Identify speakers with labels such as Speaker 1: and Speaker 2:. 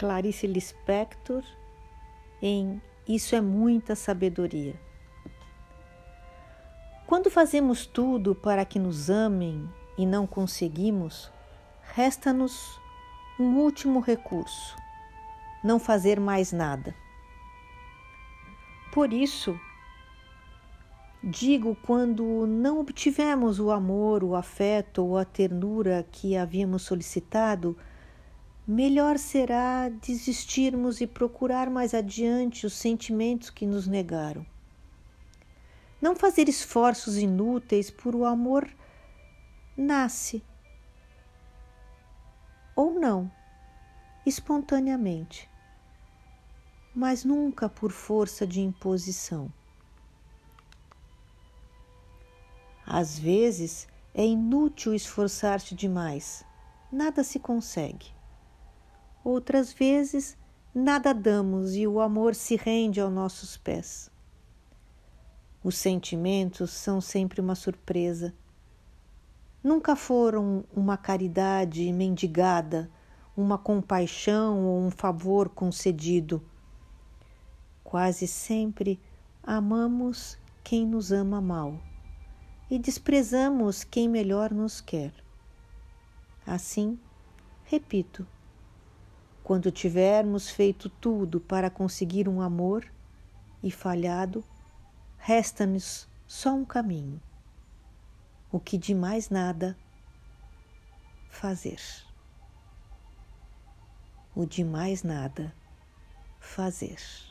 Speaker 1: Clarice Lispector em Isso é muita sabedoria. Quando fazemos tudo para que nos amem e não conseguimos, resta-nos um último recurso: não fazer mais nada. Por isso, digo quando não obtivemos o amor, o afeto ou a ternura que havíamos solicitado, melhor será desistirmos e procurar mais adiante os sentimentos que nos negaram. Não fazer esforços inúteis por o amor nasce ou não, espontaneamente, mas nunca por força de imposição. Às vezes é inútil esforçar-se demais, nada se consegue. Outras vezes, nada damos e o amor se rende aos nossos pés. Os sentimentos são sempre uma surpresa. Nunca foram uma caridade mendigada, uma compaixão ou um favor concedido. Quase sempre amamos quem nos ama mal e desprezamos quem melhor nos quer. Assim, repito, quando tivermos feito tudo para conseguir um amor e falhado, resta-nos só um caminho: o que de mais nada fazer. O de mais nada fazer.